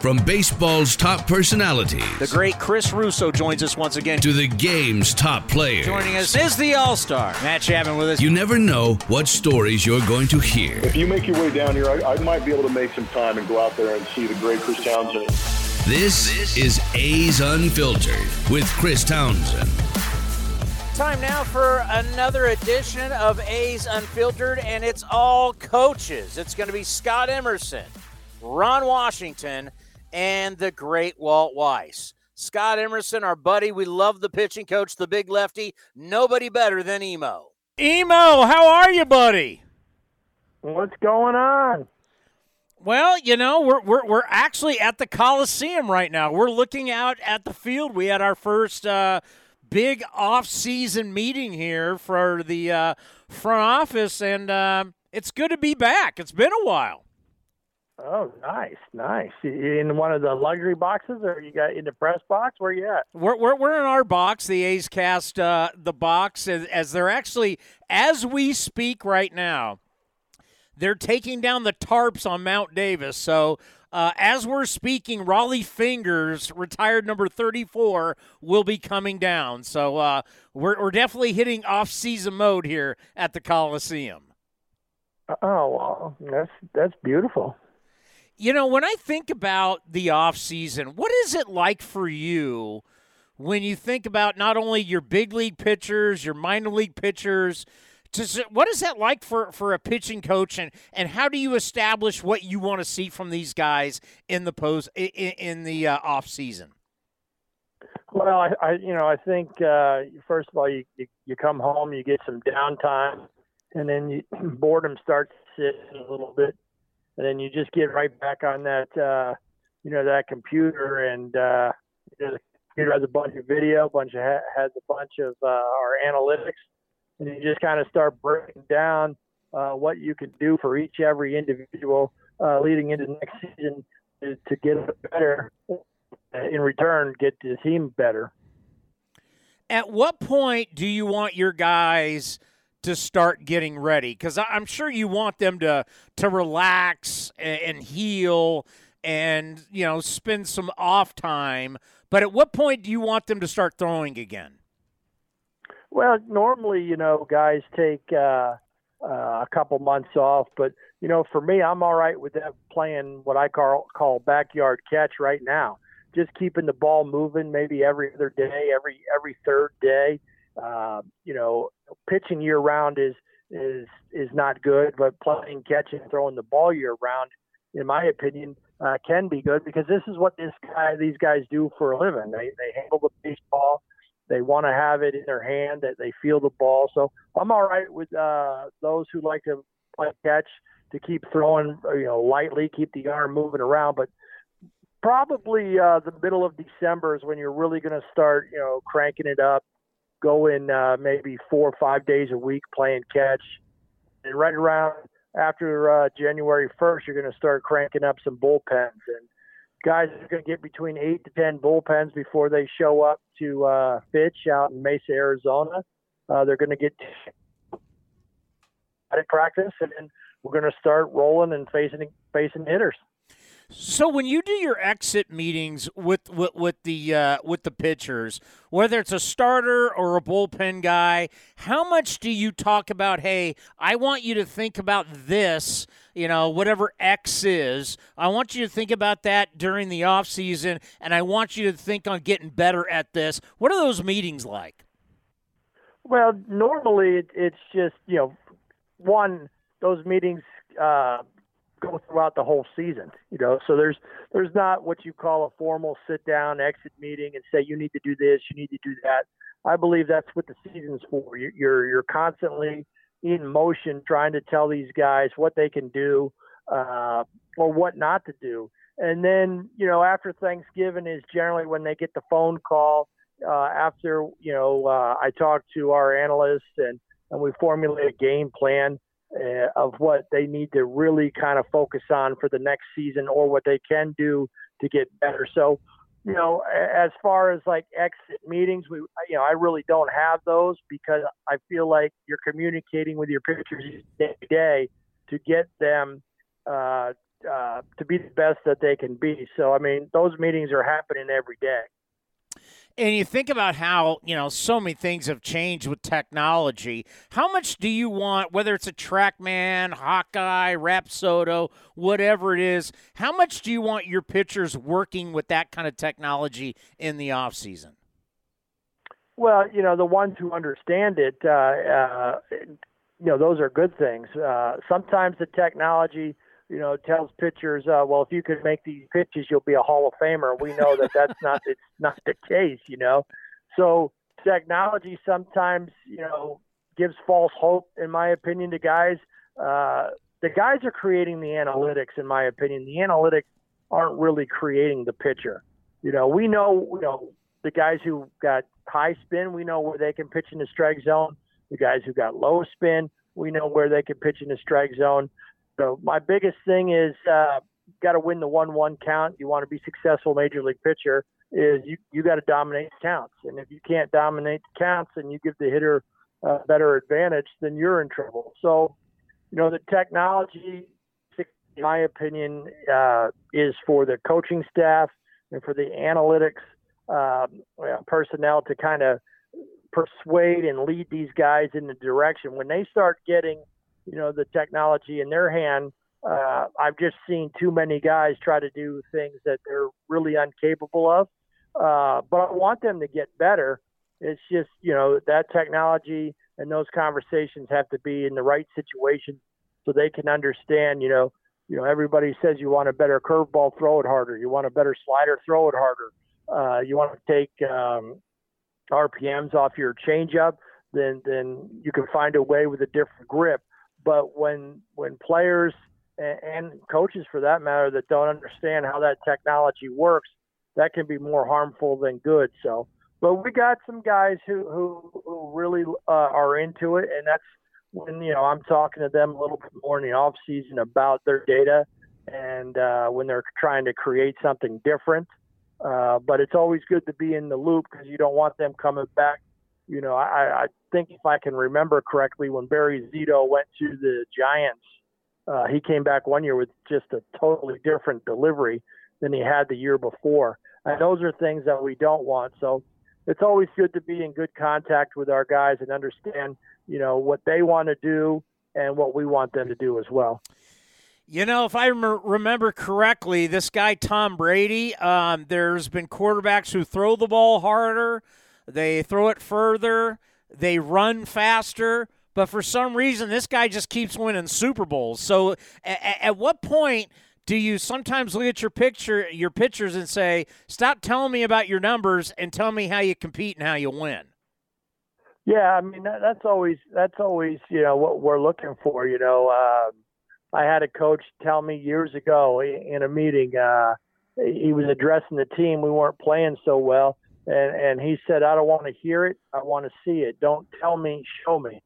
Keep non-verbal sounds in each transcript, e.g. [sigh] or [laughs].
From baseball's top personalities The great Chris Russo joins us once again. to the game's top players. Joining us is the All Star, Matt Chapman with us. You never know what stories you're going to hear. If you make your way down here, I, I might be able to make some time and go out there and see the great Chris Townsend. This is A's Unfiltered with Chris Townsend. Time now for another edition of A's Unfiltered, and it's all coaches. It's going to be Scott Emerson, Ron Washington, and the great Walt Weiss. Scott Emerson, our buddy, we love the pitching coach, the big lefty. Nobody better than Emo. Emo, how are you, buddy? What's going on? Well, you know, we're, we're, we're actually at the Coliseum right now. We're looking out at the field. We had our first uh, big off-season meeting here for the uh, front office, and um it's good to be back. It's been a while. Oh, nice, nice. You in one of the luxury boxes, or you got in the press box? Where you at? We're, we're, we're in our box, the A's cast uh, the box, as, as they're actually, as we speak right now, they're taking down the tarps on Mount Davis. So uh, as we're speaking, Rollie Fingers, retired number 34, will be coming down. So uh, we're, we're definitely hitting off-season mode here at the Coliseum. Oh, well, that's that's beautiful. You know, when I think about the off season, what is it like for you when you think about not only your big league pitchers, your minor league pitchers? It, what is that like for, for a pitching coach, and, and how do you establish what you want to see from these guys in the post in, in the uh, off season? Well, I, I you know I think uh, first of all you, you you come home, you get some downtime, and then you, [clears throat] boredom starts to sit a little bit, and then you just get right back on that uh, you know that computer, and uh, the computer has a bunch of video, bunch of has a bunch of uh, our analytics, and you just kind of start breaking down uh, what you can do for each every individual uh, leading into next season to, to get better. uh, In return, get the team better. At what point do you want your guys to start getting ready? Because I'm sure you want them to to relax and, heal and you know spend some off time. But at what point do you want them to start throwing again? Well, normally, you know, guys take uh, uh, a couple months off, but you know, for me, I'm all right with them playing what I call call backyard catch right now. Just keeping the ball moving, maybe every other day, every every third day. Uh, you know, pitching year round is is is not good, but playing catch and throwing the ball year round, in my opinion, uh, can be good because this is what this guy these guys do for a living. They they handle the baseball. They want to have it in their hand that they feel the ball. So i'm all right with uh those who like to play catch to keep throwing you know lightly keep the arm moving around. But probably uh the middle of december is when you're really going to start you know cranking it up going uh maybe four or five days a week playing catch and right around after uh january 1st you're going to start cranking up some bullpens and guys are going to get between eight to ten bullpens before they show up to uh, Fitch out in Mesa, Arizona. Uh, they're going to get at practice, and then we're going to start rolling and facing facing hitters. So when you do your exit meetings with with, with the uh, with the pitchers, whether it's a starter or a bullpen guy, how much do you talk about? Hey, I want you to think about this. You know, whatever X is, I want you to think about that during the off season, and I want you to think on getting better at this. What are those meetings like? Well, normally it, it's just you know, one those meetings uh, go throughout the whole season. You know, so there's there's not what you call a formal sit down exit meeting and say you need to do this, you need to do that. I believe that's what the season's for. You're you're, constantly in motion trying to tell these guys what they can do uh, or what not to do. And then you know after Thanksgiving is generally when they get the phone call. Uh, after you know uh, I talk to our analysts and and we formulate a game plan uh, of what they need to really kind of focus on for the next season or what they can do to get better. So, you know, as far as like exit meetings, we, you know, I really don't have those because I feel like you're communicating with your pitchers day to day to get them uh, uh, to be the best that they can be. So I mean, those meetings are happening every day. And you think about how, you know, so many things have changed with technology. How much do you want, whether it's a Trackman, Hawkeye, Rapsodo, whatever it is, how much do you want your pitchers working with that kind of technology in the off season? Well, you know, the ones who understand it, uh, uh, you know, those are good things. Uh, sometimes the technology – you know, tells pitchers, uh, well, if you can make these pitches, you'll be a Hall of Famer. We know that that's not [laughs] it's not the case, you know. So technology sometimes, you know, gives false hope, in my opinion, to guys. Uh, the guys are creating the analytics, in my opinion. The analytics aren't really creating the pitcher. You know, we know, you know, the guys who got high spin, we know where they can pitch in the strike zone. The guys who got low spin, we know where they can pitch in the strike zone. So my biggest thing is uh, got to win the one-one count. You want to be successful major league pitcher is you you got to dominate counts, and if you can't dominate the counts and you give the hitter a better advantage, then you're in trouble. So, you know, the technology, in my opinion, uh, is for the coaching staff and for the analytics um, personnel to kind of persuade and lead these guys in the direction when they start getting you know the technology in their hand. Uh, I've just seen too many guys try to do things that they're really incapable of. Uh, but I want them to get better. It's just you know that technology and those conversations have to be in the right situation so they can understand. You know, you know everybody says you want a better curveball, throw it harder. You want a better slider, throw it harder. Uh, you want to take um, RPMs off your changeup, then then you can find a way with a different grip. But when when players and, coaches, for that matter, that don't understand how that technology works, that can be more harmful than good. So, but we got some guys who who, who really uh, are into it, and that's when you know I'm talking to them a little bit more in the off season about their data and uh, when they're trying to create something different. Uh, but it's always good to be in the loop because you don't want them coming back you know, I, I think if I can remember correctly, when Barry Zito went to the Giants, uh, he came back one year with just a totally different delivery than he had the year before. And those are things that we don't want. So it's always good to be in good contact with our guys and understand, you know, what they want to do and what we want them to do as well. You know, if I remember correctly, this guy Tom Brady, um, there's been quarterbacks who throw the ball harder they throw it further, they run faster, but for some reason, this guy just keeps winning Super Bowls. So, at, at what point do you sometimes look at your picture, your pictures, and say, "Stop telling me about your numbers and tell me how you compete and how you win"? Yeah, I mean that, that's always that's always you know what we're looking for. You know, uh, I had a coach tell me years ago in a meeting. Uh, he was addressing the team. We weren't playing so well, and and he said, I don't want to hear it. I want to see it. Don't tell me, show me.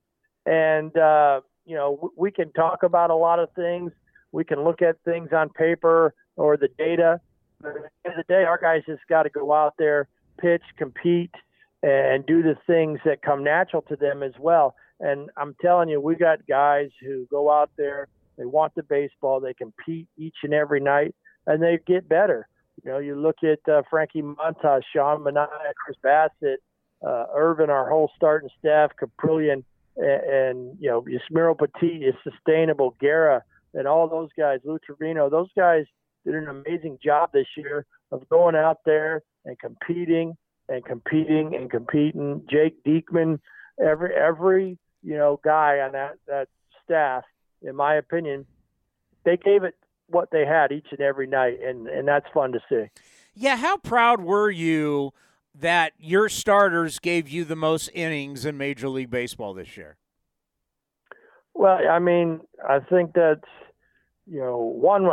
And uh, you know, w- we can talk about a lot of things. We can look at things on paper or the data. But at the end of the day, our guys just got to go out there, pitch, compete, and do the things that come natural to them as well. And I'm telling you, we got guys who go out there, they want the baseball, they compete each and every night, and they get better. You know, you look at uh, Frankie Montas, Sean Manaea, Chris Bassitt, uh, Irvin, our whole starting staff, Kaprielian, and, and you know, Yusmeiro Petit is sustainable, Guerra, and all those guys, Lou Trivino, those guys did an amazing job this year of going out there and competing and competing and competing. Jake Diekman, every every you know guy on that that staff, in my opinion, they gave it what they had each and every night, and and that's fun to see. Yeah, how proud were you that your starters gave you the most innings in Major League Baseball this year? Well, I mean, I think that's you know one.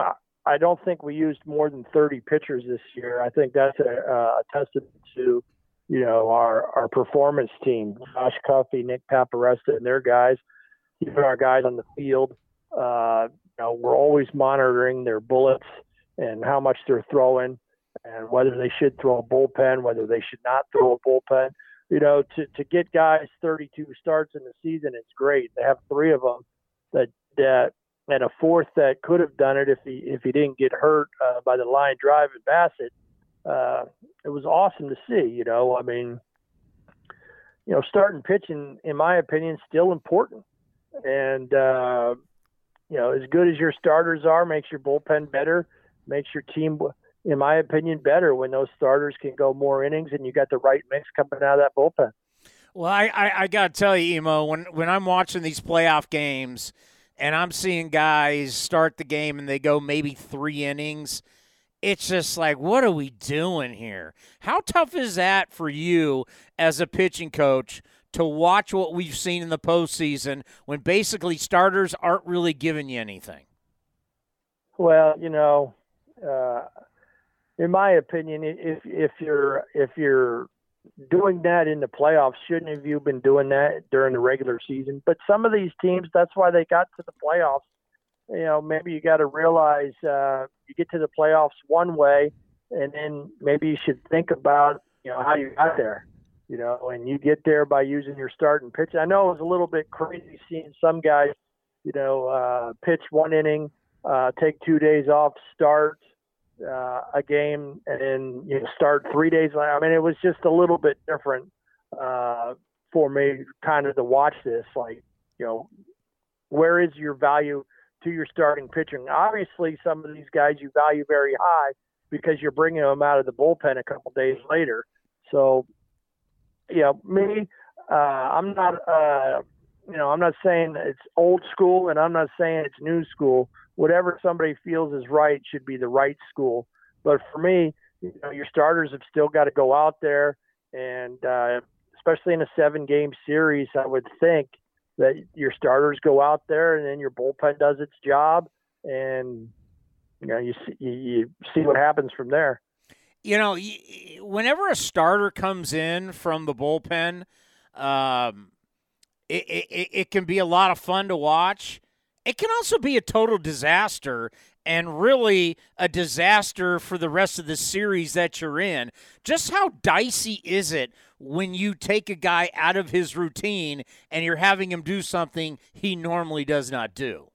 I don't think we used more than 30 pitchers this year. I think that's a, a testament to you know our our performance team, Josh Cuffey, Nick Paparesta, and their guys, even our guys on the field. Uh, know, we're always monitoring their bullets and how much they're throwing and whether they should throw a bullpen, whether they should not throw a bullpen. You know, to, to get guys 32 starts in the season, it's great. They have three of them that, that and a fourth that could have done it if he if he didn't get hurt uh, by the line drive at Bassitt. Uh, it was awesome to see. You know, I mean, you know, starting pitching, in my opinion, still important. And uh, you know, as good as your starters are, makes your bullpen better, makes your team, in my opinion, better when those starters can go more innings and you got the right mix coming out of that bullpen. Well, I, I, I got to tell you, Emo, when, when I'm watching these playoff games and I'm seeing guys start the game and they go maybe three innings, it's just like, what are we doing here? How tough is that for you as a pitching coach to watch what we've seen in the postseason when basically starters aren't really giving you anything? Well, you know, uh, in my opinion, if if you're if you're doing that in the playoffs. Shouldn't have you been doing that during the regular season? But some of these teams, that's why they got to the playoffs. You know, maybe you got to realize uh, you get to the playoffs one way, and then maybe you should think about you know how you got there. You know, and you get there by using your start and pitch. I know it was a little bit crazy seeing some guys, you know, uh, pitch one inning, uh, take two days off, start, uh, a game and then you know, start three days later. I mean, it was just a little bit different uh, for me, kind of to watch this. Like, you know, where is your value to your starting pitching? Obviously, some of these guys you value very high because you're bringing them out of the bullpen a couple days later. So, you know, me, uh, I'm not, uh, you know, I'm not saying it's old school and I'm not saying it's new school whatever somebody feels is right should be the right school. But for me, you know, your starters have still got to go out there, and uh, especially in a seven-game series, I would think that your starters go out there, and then your bullpen does its job, and you know you see, you see what happens from there. You know, whenever a starter comes in from the bullpen, um, it, it, it can be a lot of fun to watch it can also be a total disaster and really a disaster for the rest of the series that you're in. Just how dicey is it when you take a guy out of his routine and you're having him do something he normally does not do?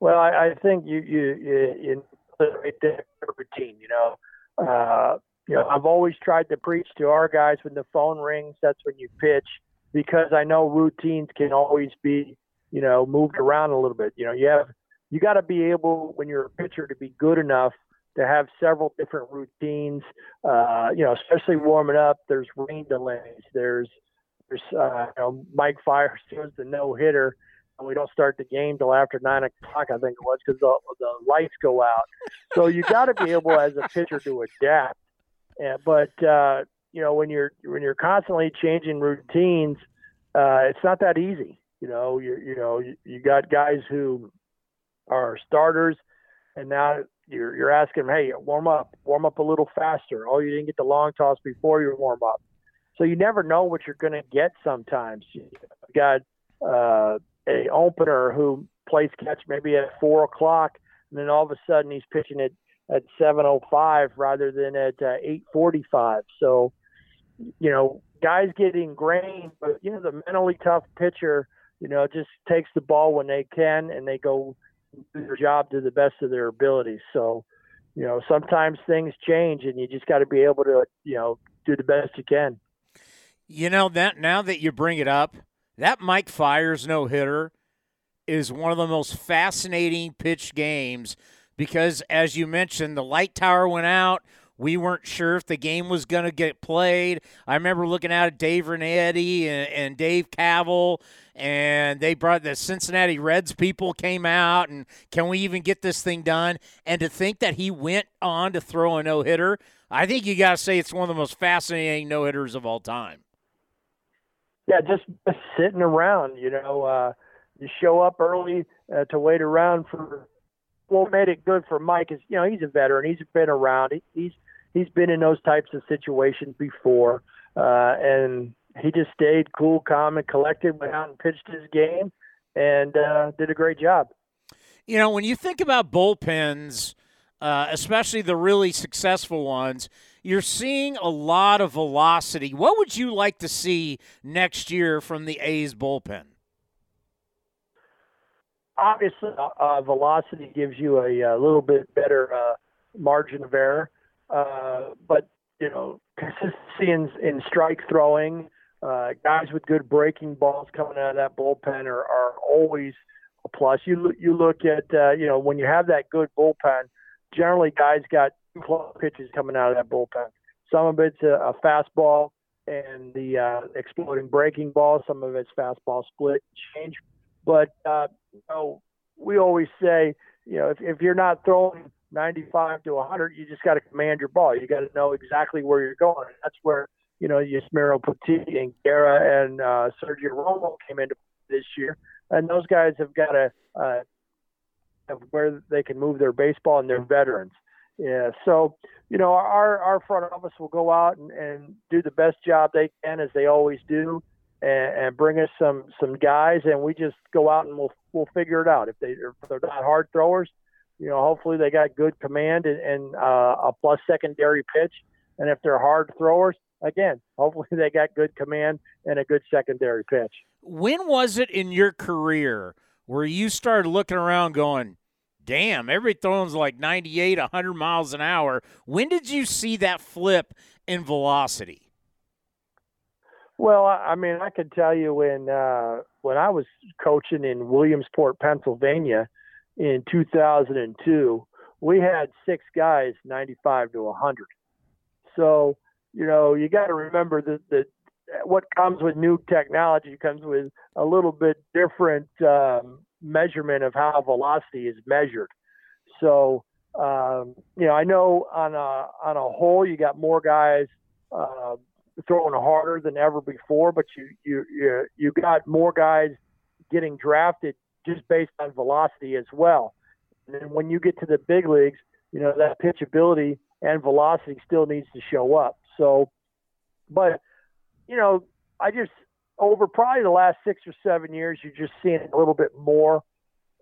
Well, I, I think you you you, you right there routine. You know, uh, you know, I've always tried to preach to our guys when the phone rings. That's when you pitch because I know routines can always be you know, moved around a little bit. You know, you have you got to be able when you're a pitcher to be good enough to have several different routines. Uh, you know, especially warming up. There's rain delays. There's there's uh, you know Mike Fiers does the no hitter, we don't start the game till after nine o'clock. I think it was because the the lights go out. So you got to be able as a pitcher to adapt. Yeah, but uh, you know when you're when you're constantly changing routines, uh, it's not that easy. You know, you you know you, you got guys who are starters, and now you're you're asking them, hey, warm up, warm up a little faster. Oh, you didn't get the long toss before your warm up, so you never know what you're going to get. Sometimes you got uh, a opener who plays catch maybe at four o'clock, and then all of a sudden he's pitching at at 7:05 rather than at uh, 8:45. So, you know, guys get ingrained, but you know the mentally tough pitcher you know, just takes the ball when they can and they go do their job to the best of their abilities. So, you know, sometimes things change and you just got to be able to, you know, do the best you can. You know, that now that you bring it up, that Mike Fiers no hitter is one of the most fascinating pitch games because, as you mentioned, the light tower went out. We weren't sure if the game was going to get played. I remember looking out at Dave Rinetti and, and Dave Kaval, and they brought the Cincinnati Reds people came out, and can we even get this thing done? And to think that he went on to throw a no hitter, I think you got to say it's one of the most fascinating no hitters of all time. Yeah, just sitting around, you know, uh, you show up early uh, to wait around for. What made it good for Mike is, you know, he's a veteran. He's been around. He, he's he's been in those types of situations before, uh, and he just stayed cool, calm, and collected. Went out and pitched his game, and uh, did a great job. You know, when you think about bullpens, uh, especially the really successful ones, you're seeing a lot of velocity. What would you like to see next year from the A's bullpen? obviously, uh, velocity gives you a, a little bit better uh, margin of error, uh, but you know, consistency in, in strike throwing, uh, guys with good breaking balls coming out of that bullpen are, are always a plus. You you look at uh, you know when you have that good bullpen, generally guys got two pitches coming out of that bullpen. Some of it's a, a fastball and the uh, exploding breaking ball. Some of it's fastball split change. But uh, you know, we always say, you know, if, if you're not throwing 95 to 100, you just got to command your ball. You got to know exactly where you're going. And that's where you know Yusmeiro Petit and Guerra and uh, Sergio Romo came into this year, and those guys have got to uh, where they can move their baseball and they're veterans. Yeah, so you know our our front office will go out and, and do the best job they can as they always do, and, and bring us some some guys, and we just go out and we'll we'll figure it out. If they if they're not hard throwers, you know, hopefully they got good command and, and uh, a plus secondary pitch, and if they're hard throwers, again, hopefully [laughs] they got good command and a good secondary pitch. When was it in your career where you started looking around going, damn, every throwing's like 98, 100 miles an hour. When did you see that flip in velocity? Well, I mean, I could tell you when uh, when I was coaching in Williamsport, Pennsylvania, in 2002, we had six guys 95 to 100. So, you know, you got to remember that that what comes with new technology comes with a little bit different um, measurement of how velocity is measured. So, um, you know, I know on a on a whole, you got more guys uh, throwing harder than ever before, but you you you you got more guys getting drafted just based on velocity as well. And when you get to the big leagues, you know that pitchability and velocity still needs to show up. So, but you know, I just over probably the last six or seven years, you're just seeing a little bit more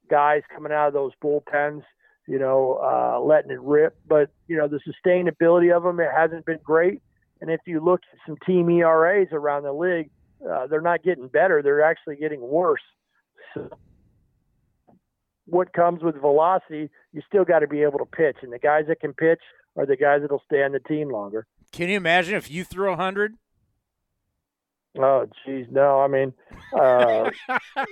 guys coming out of those bullpens, you know, uh, letting it rip. But you know, the sustainability of them it hasn't been great. And if you look at some team ERAs around the league, uh, they're not getting better; they're actually getting worse. So, what comes with velocity, you still got to be able to pitch, and the guys that can pitch are the guys that'll stay on the team longer. Can you imagine if you threw a hundred? Oh, geez, no. I mean, uh,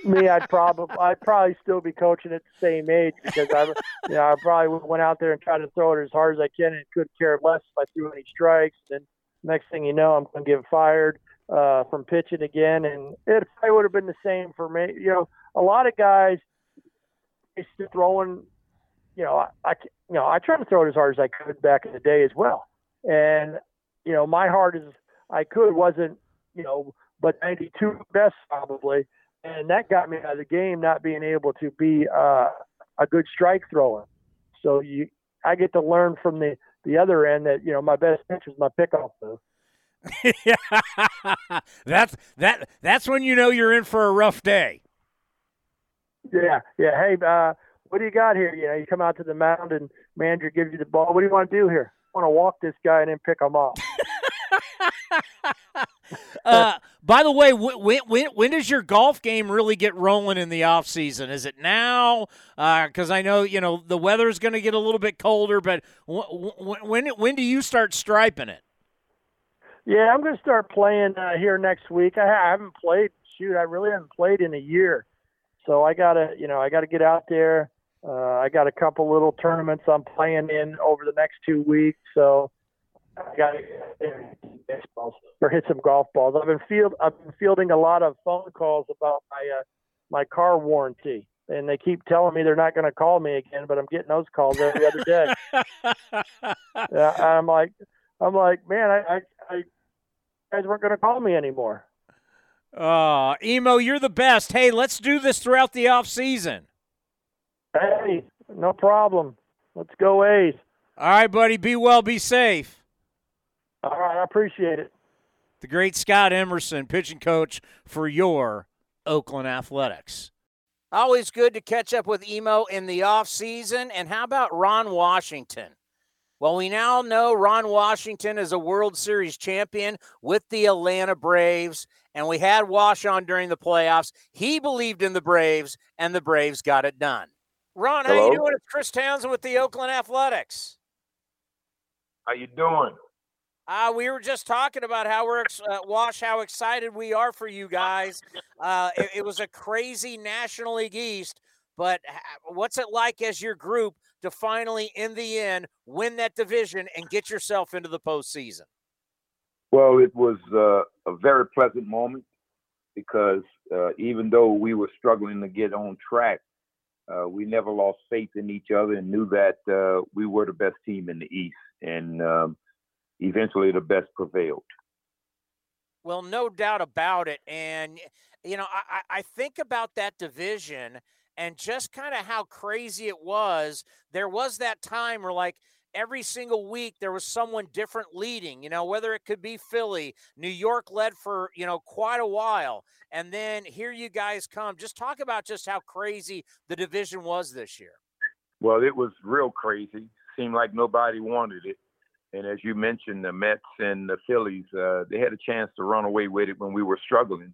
me, I'd probably, I'd probably still be coaching at the same age because I, you know, I probably went out there and tried to throw it as hard as I can and couldn't care less if I threw any strikes. And next thing you know, I'm going to get fired uh, from pitching again, and it probably would have been the same for me. You know, a lot of guys to throwing. You know, I, I, you know, I tried to throw it as hard as I could back in the day as well, and you know, my heart as I could wasn't you know, but 92 best probably. And that got me out of the game, not being able to be uh, a good strike thrower. So you, I get to learn from the the other end that you know my best pitch is my pickoff move. [laughs] that's that. That's when you know you're in for a rough day. Yeah, yeah. Hey, uh, what do you got here? You know, you come out to the mound and manager gives you the ball. What do you want to do here? I want to walk this guy and then pick him off. [laughs] uh, by the way, when, when, when does your golf game really get rolling in the off season? Is it now? Because uh, I know you know the weather's going to get a little bit colder, but when when do you start striping it? Yeah, I'm going to start playing uh, here next week. I haven't played. Shoot, I really haven't played in a year, so I gotta you know I gotta get out there. Uh, I got a couple little tournaments I'm playing in over the next two weeks, so I got to baseballs or hit some golf balls. I've been field I've been fielding a lot of phone calls about my uh, my car warranty, and they keep telling me they're not going to call me again, but I'm getting those calls every other day. [laughs] yeah, I'm like, I'm like, man, I, I, I guys weren't going to call me anymore. Uh, Emo, you're the best. Hey, let's do this throughout the off season. Hey, no problem. Let's go A's. All right, buddy. Be well. Be safe. All right, I appreciate it. The great Scott Emerson, pitching coach for your Oakland Athletics. Always good to catch up with Emo in the off season. And how about Ron Washington? Well, we now know Ron Washington is a World Series champion with the Atlanta Braves, and we had Wash on during the playoffs. He believed in the Braves, and the Braves got it done. Ron, Hello? how you doing? It's Chris Townsend with the Oakland Athletics. How you doing? Uh, we were just talking about how we're uh, Wash, how excited we are for you guys. Uh, it, it was a crazy National League East, but what's it like as your group to finally, in the end, win that division and get yourself into the postseason? Well, it was uh, a very pleasant moment because uh, even though we were struggling to get on track, uh, we never lost faith in each other and knew that we were the best team in the East, and um, eventually the best prevailed. Well, no doubt about it. And, you know, I, I think about that division and just kind of how crazy it was. There was that time where, like, every single week there was someone different leading, you know, whether it could be Philly, New York led for, you know, quite a while. And then here you guys come. Just talk about just how crazy the division was this year. Well, it was real crazy. Seemed like nobody wanted it. And as you mentioned, the Mets and the Phillies, uh, they had a chance to run away with it when we were struggling,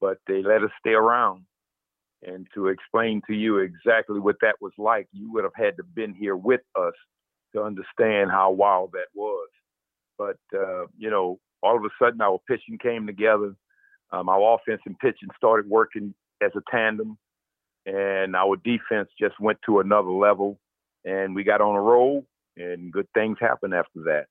but they let us stay around. And to explain to you exactly what that was like, you would have had to been here with us to understand how wild that was. But uh, you know, all of a sudden our pitching came together. Um, our offense and pitching started working as a tandem, and our defense just went to another level. And we got on a roll, and good things happen after that.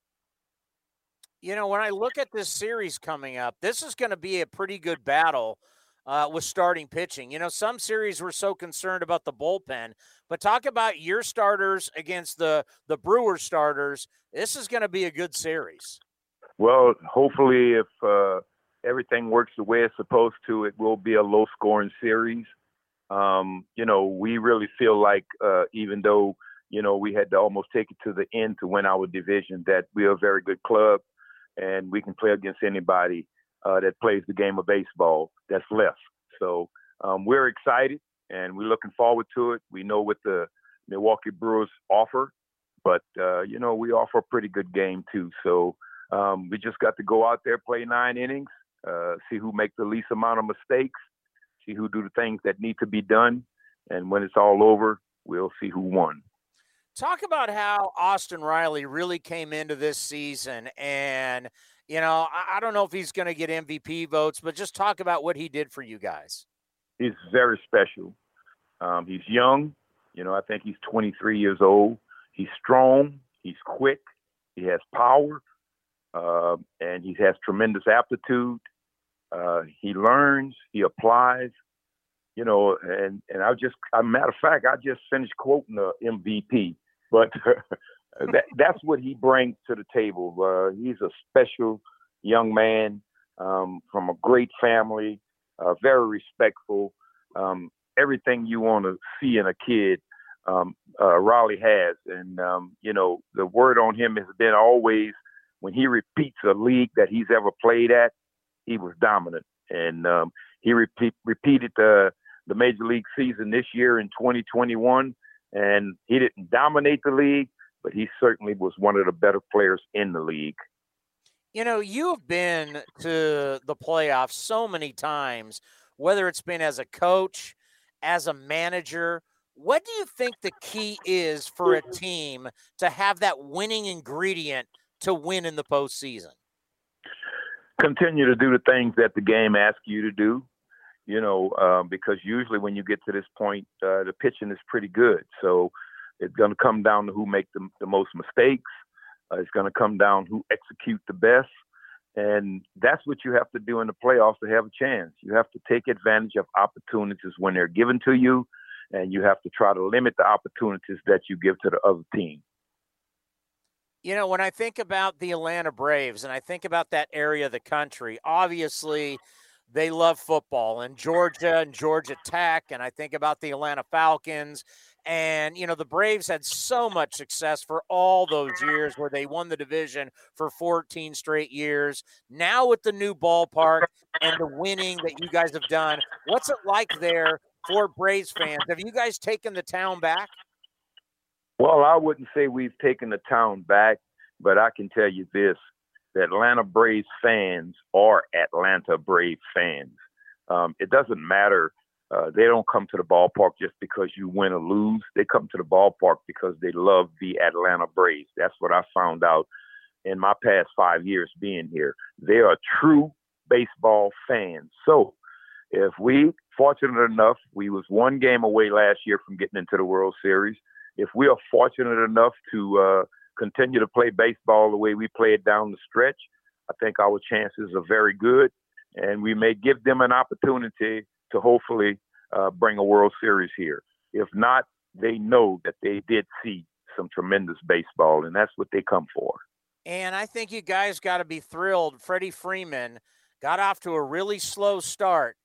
You know, when I look at this series coming up, this is going to be a pretty good battle uh, with starting pitching. You know, some series were so concerned about the bullpen, but talk about your starters against the the Brewers starters. This is going to be a good series. Well, hopefully, if uh, everything works the way it's supposed to, it will be a low scoring series. Um, you know, we really feel like uh, even though you know we had to almost take it to the end to win our division, that we're a very good club and we can play against anybody uh, that plays the game of baseball that's left. So um, we're excited and we're looking forward to it. We know what the Milwaukee Brewers offer, but uh, you know we offer a pretty good game too. So um, we just got to go out there, play nine innings, uh, see who make the least amount of mistakes, see who do the things that need to be done, and when it's all over, we'll see who won. Talk about how Austin Riley really came into this season. And, you know, I, I don't know if he's going to get MVP votes, but just talk about what he did for you guys. He's very special. Um, he's young. You know, I think he's 23 years old. He's strong. He's quick. He has power. Uh, and he has tremendous aptitude. Uh, he learns. He applies. You know, and and I just, a matter of fact, I just finished quoting the MVP. But [laughs] that, that's what he brings to the table. Uh, he's a special young man um, from a great family, uh, very respectful. Um, everything you want to see in a kid, um, uh, Riley has. And, um, you know, the word on him has been always when he repeats a league that he's ever played at, he was dominant. And um, he repeat, repeated the, the major league season this year in 2021 and he didn't dominate the league, but he certainly was one of the better players in the league. You know, you've been to the playoffs so many times, whether it's been as a coach, as a manager. What do you think the key is for a team to have that winning ingredient to win in the postseason? Continue to do the things that the game asks you to do you know, um, because usually when you get to this point, uh, the pitching is pretty good. So it's going to come down to who make the, the most mistakes. Uh, it's going to come down who execute the best. And that's what you have to do in the playoffs to have a chance. You have to take advantage of opportunities when they're given to you, and you have to try to limit the opportunities that you give to the other team. You know, when I think about the Atlanta Braves and I think about that area of the country, obviously they love football and Georgia and Georgia Tech. And I think about the Atlanta Falcons. And, you know, the Braves had so much success for all those years where they won the division for 14 straight years. Now, with the new ballpark and the winning that you guys have done, what's it like there for Braves fans? Have you guys taken the town back? Well, I wouldn't say we've taken the town back, but I can tell you this: the Atlanta Braves fans are Atlanta Brave fans. Um, it doesn't matter. Uh, they don't come to the ballpark just because you win or lose. They come to the ballpark because they love the Atlanta Braves. That's what I found out in my past five years being here. They are true baseball fans. So if we fortunate enough, we was one game away last year from getting into the World Series. If we are fortunate enough to uh, continue to play baseball the way we play it down the stretch, I think our chances are very good, and we may give them an opportunity to hopefully uh, bring a World Series here. If not, they know that they did see some tremendous baseball, and that's what they come for. And I think you guys got to be thrilled. Freddie Freeman got off to a really slow start,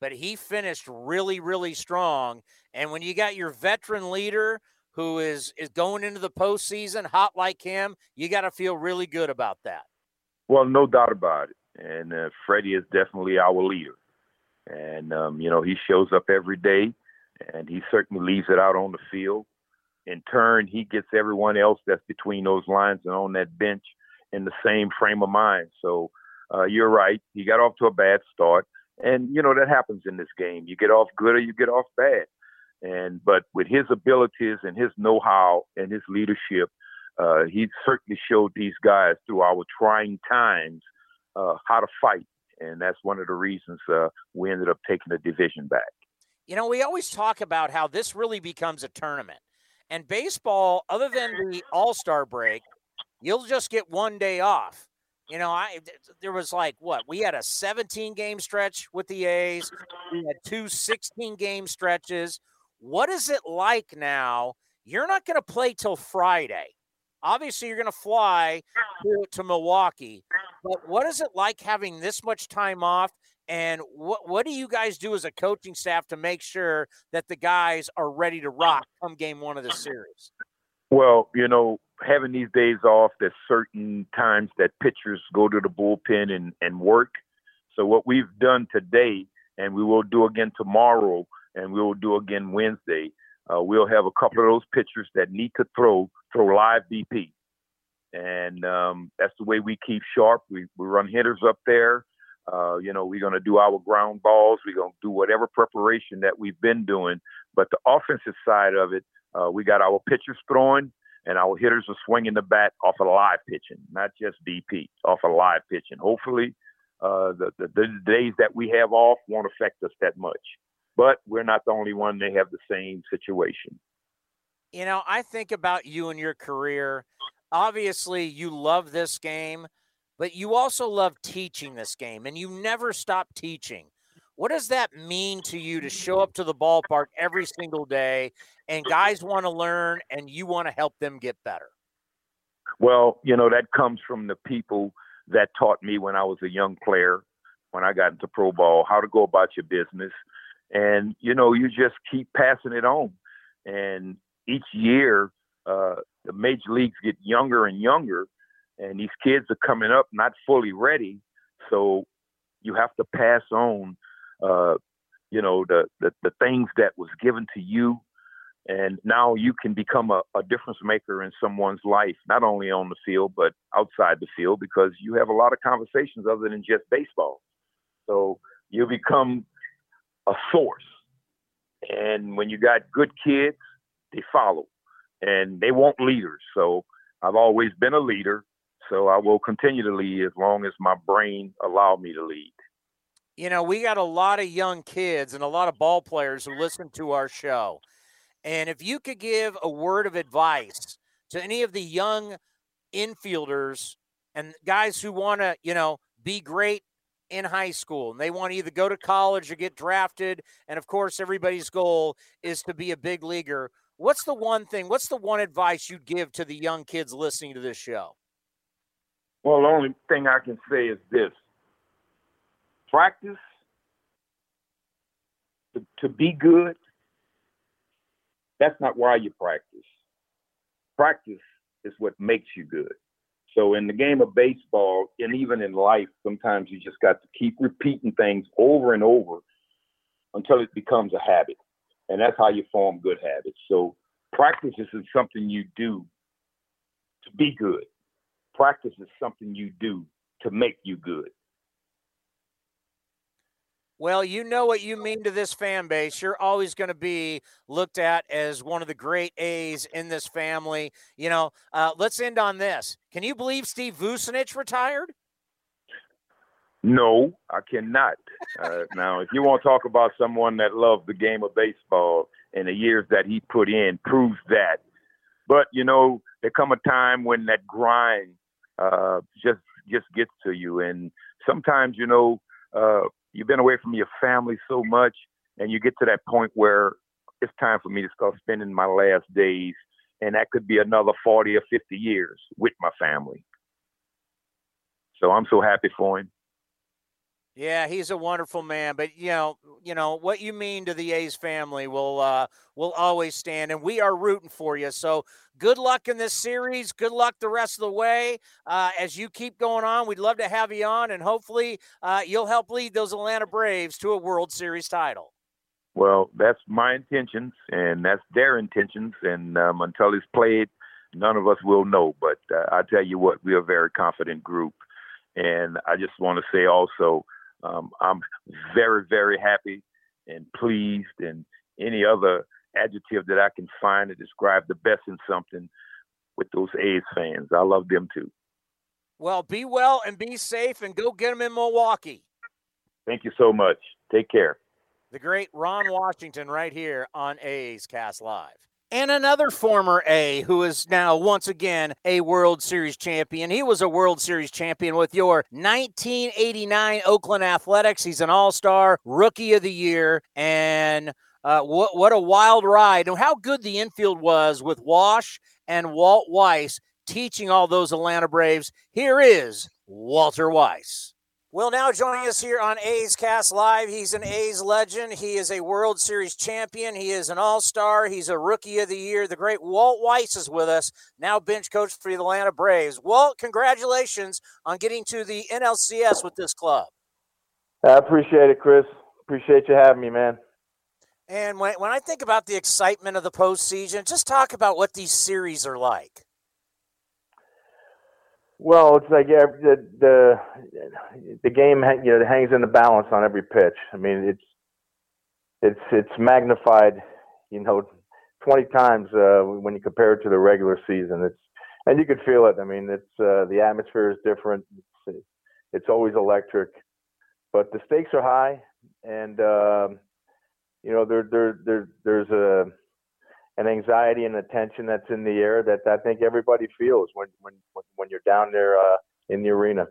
but he finished really, really strong. And when you got your veteran leader who is is going into the postseason hot like him, you got to feel really good about that. Well, no doubt about it. And uh, Freddie is definitely our leader. And, um, you know, he shows up every day and he certainly leaves it out on the field. In turn, he gets everyone else that's between those lines and on that bench in the same frame of mind. So uh, you're right. He got off to a bad start. And, you know, that happens in this game. You get off good or you get off bad. And, but with his abilities and his know how and his leadership, uh, he certainly showed these guys through our trying times uh, how to fight and that's one of the reasons uh, we ended up taking the division back. You know, we always talk about how this really becomes a tournament, and baseball, other than the All Star break, you'll just get one day off. You know, I there was like what we had a 17 game stretch with the A's. We had two 16 game stretches. What is it like now? You're not going to play till Friday. Obviously, you're going to fly to, to Milwaukee, but what is it like having this much time off? And what what do you guys do as a coaching staff to make sure that the guys are ready to rock come game one of the series? Well, you know, having these days off, there's certain times that pitchers go to the bullpen and, and work. So what we've done today, and we will do again tomorrow, and we will do again Wednesday, uh, we'll have a couple of those pitchers that need to throw throw live BP, and um, that's the way we keep sharp. We we run hitters up there. Uh, you know, we're going to do our ground balls. We're going to do whatever preparation that we've been doing. But the offensive side of it, uh, we got our pitchers throwing, and our hitters are swinging the bat off of live pitching, not just BP, off of live pitching. Hopefully, uh, the, the, the days that we have off won't affect us that much. But we're not the only one. They have the same situation. You know, I think about you and your career. Obviously, you love this game, but you also love teaching this game, and you never stop teaching. What does that mean to you to show up to the ballpark every single day and guys want to learn and you want to help them get better? Well, you know, that comes from the people that taught me when I was a young player, when I got into pro ball, how to go about your business, and you know you just keep passing it on. And each year uh, the major leagues get younger and younger and these kids are coming up not fully ready. So you have to pass on uh, you know the, the, the things that was given to you. And now you can become a, a difference maker in someone's life not only on the field but outside the field because you have a lot of conversations other than just baseball. So you become a source. And when you got good kids, they follow and they want leaders. So I've always been a leader. So I will continue to lead as long as my brain allow me to lead. You know, we got a lot of young kids and a lot of ball players who listen to our show. And if you could give a word of advice to any of the young infielders and guys who want to, you know, be great in high school and they want to either go to college or get drafted. And of course, everybody's goal is to be a big leaguer. What's the one thing, what's the one advice you'd give to the young kids listening to this show? Well, the only thing I can say is this practice to, to be good. That's not why you practice. Practice is what makes you good. So in the game of baseball and even in life, sometimes you just got to keep repeating things over and over until it becomes a habit. And that's how you form good habits. So Practice is something you do to be good. Practice is something you do to make you good. Well, you know what you mean to this fan base. You're always going to be looked at as one of the great A's in this family. You know, uh, let's end on this. Can you believe Steve Vucinich retired? No, I cannot. Uh, now, if you want to talk about someone that loved the game of baseball and the years that he put in, proves that. But you know, there come a time when that grind uh, just just gets to you, and sometimes you know uh, you've been away from your family so much, and you get to that point where it's time for me to start spending my last days, and that could be another 40 or 50 years with my family. So I'm so happy for him. Yeah, he's a wonderful man, but you know, you know what you mean to the A's family will uh, will always stand, and we are rooting for you. So good luck in this series. Good luck the rest of the way uh, as you keep going on. We'd love to have you on, and hopefully uh, you'll help lead those Atlanta Braves to a World Series title. Well, that's my intentions, and that's their intentions, and um, until it's played, none of us will know. But uh, I tell you what, we're a very confident group, and I just want to say also um, I'm very, very happy and pleased, and any other adjective that I can find to describe the best in something with those A's fans. I love them too. Well, be well and be safe, and go get them in Milwaukee. Thank you so much. Take care. The great Ron Washington, right here on A's Cast Live and another former A who is now once again a World Series champion. He was a World Series champion with your 1989 Oakland Athletics. He's an All Star, Rookie of the Year, and uh, what what a wild ride! And how good the infield was with Wash and Walt Weiss teaching all those Atlanta Braves. Here is Walter Weiss. Well, now joining us here on A's Cast Live, he's an A's legend. He is a World Series champion. He is an All Star. He's a Rookie of the Year. The great Walt Weiss is with us, now bench coach for the Atlanta Braves. Walt, congratulations on getting to the NLCS with this club. I appreciate it, Chris. Appreciate you having me, man. And when, when I think about the excitement of the postseason, just talk about what these series are like. Well, it's like yeah, the the the game you know hangs in the balance on every pitch. I mean, it's it's it's magnified, you know, 20 times uh, when you compare it to the regular season. It's and you could feel it. I mean, it's uh, the atmosphere is different. It's, it's always electric, but the stakes are high, and uh, you know there there there there's a an anxiety and the tension that's in the air that I think everybody feels when when when you're down there uh, in the arena.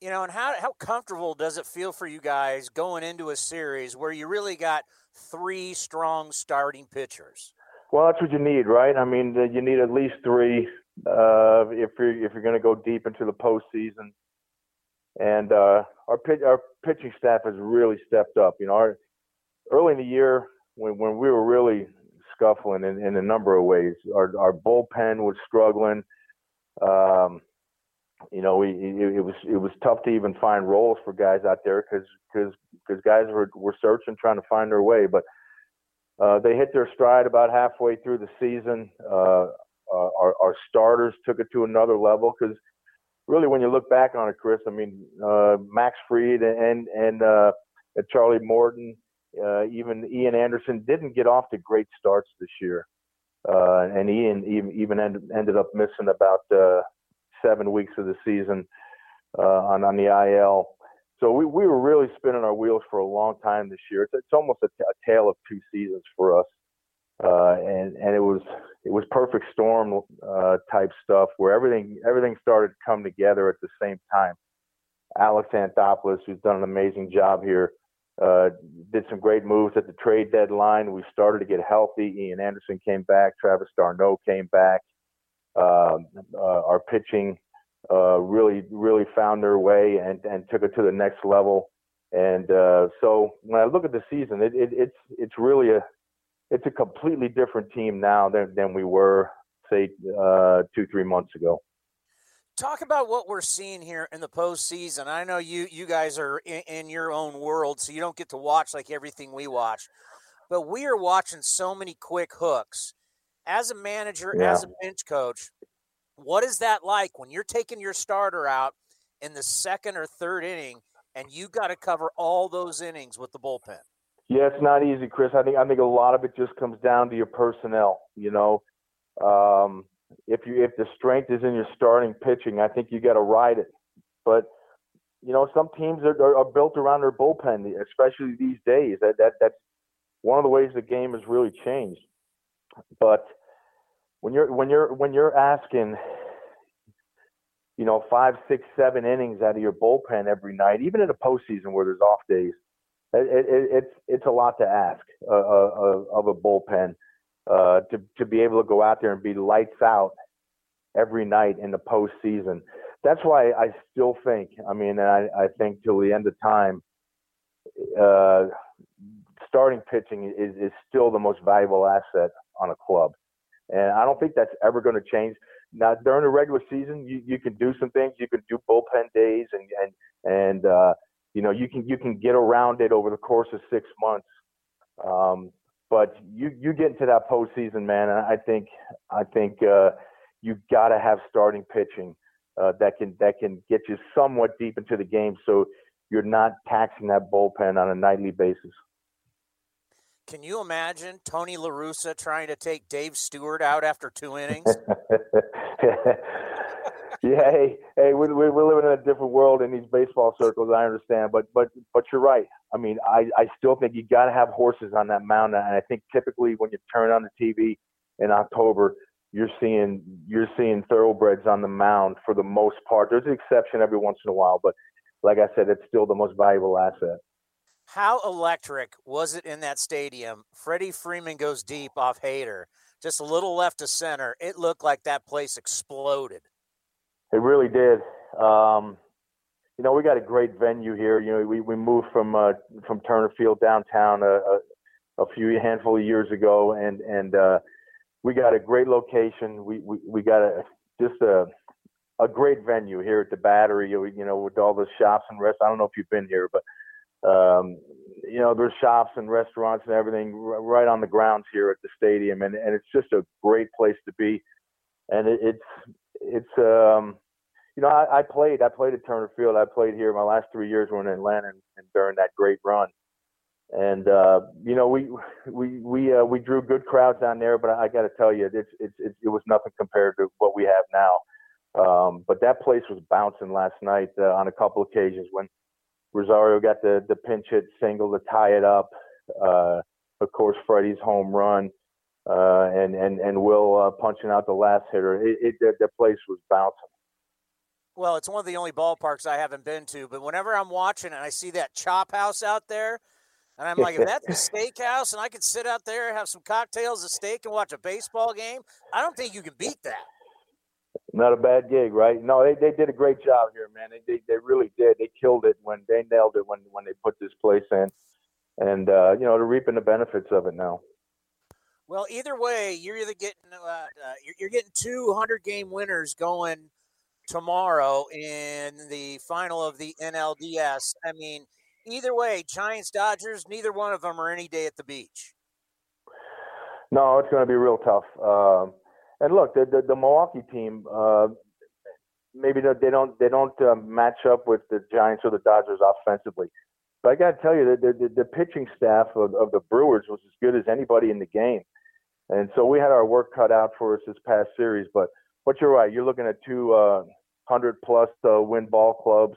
You know, and how how comfortable does it feel for you guys going into a series where you really got three strong starting pitchers? Well, that's what you need, right? I mean, you need at least three uh, if you're if you're going to go deep into the postseason. And uh, our pitch, our pitching staff has really stepped up. You know, our, early in the year when when we were really scuffling in, in a number of ways. Our, our bullpen was struggling. Um, you know, we, it, it, was it was tough to even find roles for guys out there because because guys were were searching, trying to find their way. But uh, they hit their stride about halfway through the season. Uh, our, our starters took it to another level because really, when you look back on it, Chris, I mean, uh, Max Fried and and uh, Charlie Morton uh, even Ian Anderson didn't get off to great starts this year, uh, and Ian even, even ended, ended up missing about uh, seven weeks of the season uh, on on the IL. So we, we were really spinning our wheels for a long time this year. It's, it's almost a, a tale of two seasons for us, uh, and and it was it was perfect storm uh, type stuff where everything everything started to come together at the same time. Alex Anthopoulos, who's done an amazing job here, uh, did some great moves at the trade deadline. We started to get healthy. Ian Anderson came back. Travis d'Arnaud came back. Um, uh, our pitching uh, really, really found their way and, and took it to the next level. And uh, so when I look at the season, it, it, it's it's really a it's a completely different team now than, than we were say uh, two three months ago talk about what we're seeing here in the postseason. I know you you guys are in, in, your own world, so you don't get to watch like everything we watch. But we are watching so many quick hooks as a manager, Yeah. as a bench coach, what is that like when you're taking your starter out in the second or third inning and you got to cover all those innings with the bullpen? Yeah, it's not easy, Chris. I think I think a lot of it just comes down to your personnel. You know, um, if you if the strength is in your starting pitching, I think you got to ride it. But you know, some teams are, are, built around their bullpen, especially these days. That that that's one of the ways the game has really changed. But when you're when you're when you're asking, you know, five, six, seven innings out of your bullpen every night, even in a postseason where there's off days, it, it, it's it's a lot to ask uh, uh, of a bullpen uh, to to be able to go out there and be lights out every night in the postseason. That's why I still think. I mean, I, I think till the end of time, uh, starting pitching is is still the most valuable asset on a club, and I don't think that's ever going to change. Now during the regular season, you, you can do some things. You can do bullpen days and and and uh, you know you can you can get around it over the course of six months. Um, but you you get into that postseason, man, and I think I think uh, you got to have starting pitching uh, that can that can get you somewhat deep into the game, so you're not taxing that bullpen on a nightly basis. Can you imagine Tony La Russa trying to take Dave Stewart out after two innings? [laughs] [laughs] yeah, hey, hey, we, we, we're living in a different world in these baseball circles. I understand, but but but you're right. I mean, I I still think you got to have horses on that mound, and I think typically when you turn on the TV in October, you're seeing you're seeing thoroughbreds on the mound for the most part. There's an exception every once in a while, but like I said, it's still the most valuable asset. How electric was it in that stadium? Freddie Freeman goes deep off Hader, just a little left to center. It looked like that place exploded. It really did. Um, you know, we got a great venue here. You know, we, we moved from uh, from Turner Field downtown a, a, a few handful of years ago, and and uh, we got a great location. We we, we got a just a a great venue here at the Battery. You know, with all the shops and rest. I don't know if you've been here, but um, you know, there's shops and restaurants and everything right on the grounds here at the stadium, and and it's just a great place to be. And it, it's it's um, you know, I, I played I played at Turner Field. I played here my last three years were in Atlanta and, and during that great run. And uh, you know, we we we uh, we drew good crowds down there, but I, I got to tell you, it's, it's it's it was nothing compared to what we have now. Um, but that place was bouncing last night uh, on a couple occasions when Rosario got the the pinch hit single to tie it up. Uh, of course, Freddie's home run, uh, and and and Will uh, punching out the last hitter. It, it the, the place was bouncing. Well, it's one of the only ballparks I haven't been to, but whenever I'm watching and I see that chop house out there, and I'm like, if that's [laughs] a steakhouse and I could sit out there, have some cocktails, a steak, and watch a baseball game, I don't think you can beat that. Not a bad gig, right? No, they, they did a great job here, man. They, they they really did. They killed it when they nailed it when when they put this place in, and uh, you know they're reaping the benefits of it now. Well, either way, you're either getting uh, uh, you're, you're getting two hundred game winners going tomorrow in the final of the NLDS. I mean, either way, Giants Dodgers, neither one of them are any day at the beach. No, it's going to be real tough. Um, and look, the the, the Milwaukee team, uh, maybe they don't they don't uh, match up with the Giants or the Dodgers offensively. But I got to tell you, the, the the pitching staff of, of the Brewers was as good as anybody in the game, and so we had our work cut out for us this past series. But but you're right, you're looking at two uh, hundred plus uh, win ball clubs,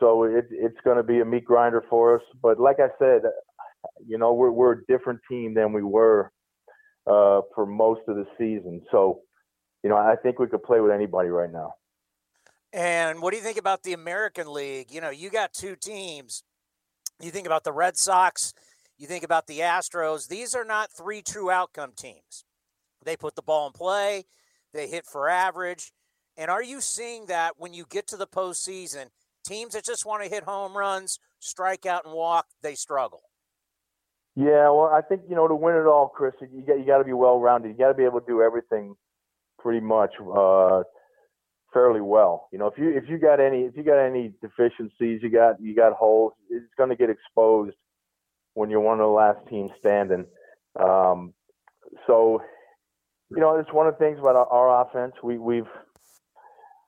so it, it's going to be a meat grinder for us. But like I said, you know, we're we're a different team than we were uh, for most of the season. So, you know, I think we could play with anybody right now. And what do you think about the American League? You know, you got two teams. You think about the Red Sox, you think about the Astros. These are not three true outcome teams. They put the ball in play, they hit for average. And are you seeing that when you get to the postseason, teams that just want to hit home runs, strike out, and walk, they struggle? Yeah, well, I think you know to win it all, Chris, you got you got to be well rounded. You got to be able to do everything pretty much uh, fairly well. You know, if you if you got any if you got any deficiencies, you got you got holes, it's going to get exposed when you're one of the last teams standing. Um, so, you know, it's one of the things about our, our offense. We we've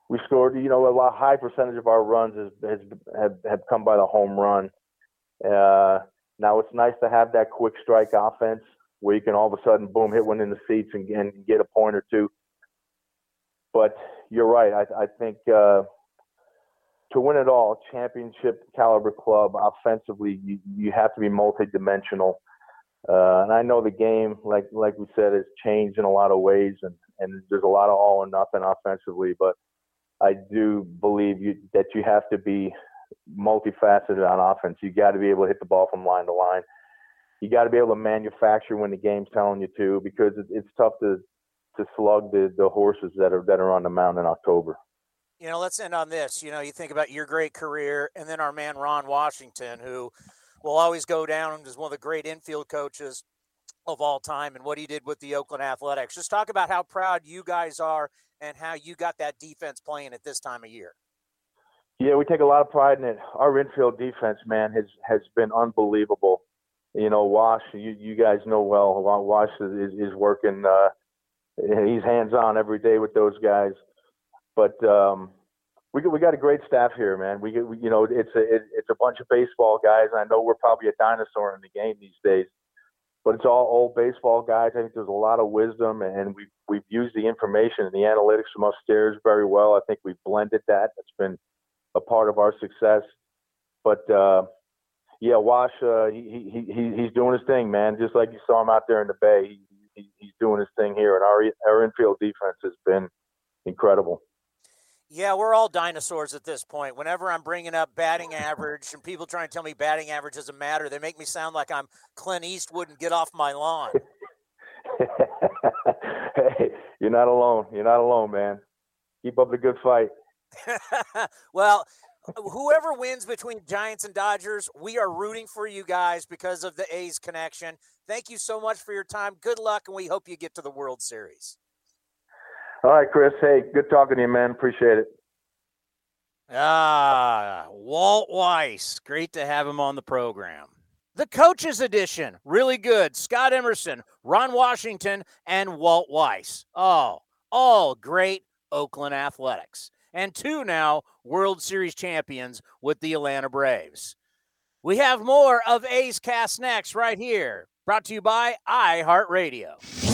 we scored, you know, a lot high percentage of our runs has, has have, have come by the home run. Uh, now it's nice to have that quick strike offense where you can all of a sudden boom hit one in the seats and, and get a point or two. But you're right. I, I think uh, to win it all, championship caliber club offensively, you, you have to be multidimensional. Uh, and I know the game, like like we said, has changed in a lot of ways, and, and there's a lot of all or nothing offensively. But I do believe you, that you have to be multifaceted on offense. You got to be able to hit the ball from line to line. You got to be able to manufacture when the game's telling you to, because it, it's tough to to slug the, the horses that are that are on the mound in October. You know, let's end on this. You know, you think about your great career, and then our man Ron Washington, who will always go down as one of the great infield coaches of all time, and what he did with the Oakland Athletics. Just talk about how proud you guys are and how you got that defense playing at this time of year. Yeah, we take a lot of pride in it. Our infield defense, man, has has been unbelievable. You know, Wash, you you guys know well. Wash is is working. Uh, he's hands on every day with those guys. But um, we we got a great staff here, man. We, we you know it's a it, it's a bunch of baseball guys. I know we're probably a dinosaur in the game these days, but it's all old baseball guys. I think there's a lot of wisdom, and we've we've used the information and the analytics from upstairs very well. I think we've blended that. It's been a part of our success. But uh, yeah, Wash, uh, he, he he he's doing his thing, man. Just like you saw him out there in the Bay, he, he, he's doing his thing here, and our our infield defense has been incredible. Yeah, we're all dinosaurs at this point. Whenever I'm bringing up batting average and people trying to tell me batting average doesn't matter, they make me sound like I'm Clint Eastwood and get off my lawn. [laughs] hey, you're not alone. You're not alone, man. Keep up the good fight. [laughs] well, whoever wins between Giants and Dodgers, we are rooting for you guys because of the A's connection. Thank you so much for your time. Good luck, and we hope you get to the World Series. All right, Chris. Hey, good talking to you, man. Appreciate it. Ah, Walt Weiss. Great to have him on the program. The Coaches Edition, really good. Scott Emerson, Ron Washington, and Walt Weiss. Oh, all great Oakland Athletics. And two now World Series champions with the Atlanta Braves. We have more of A's Cast next, right here. Brought to you by iHeartRadio.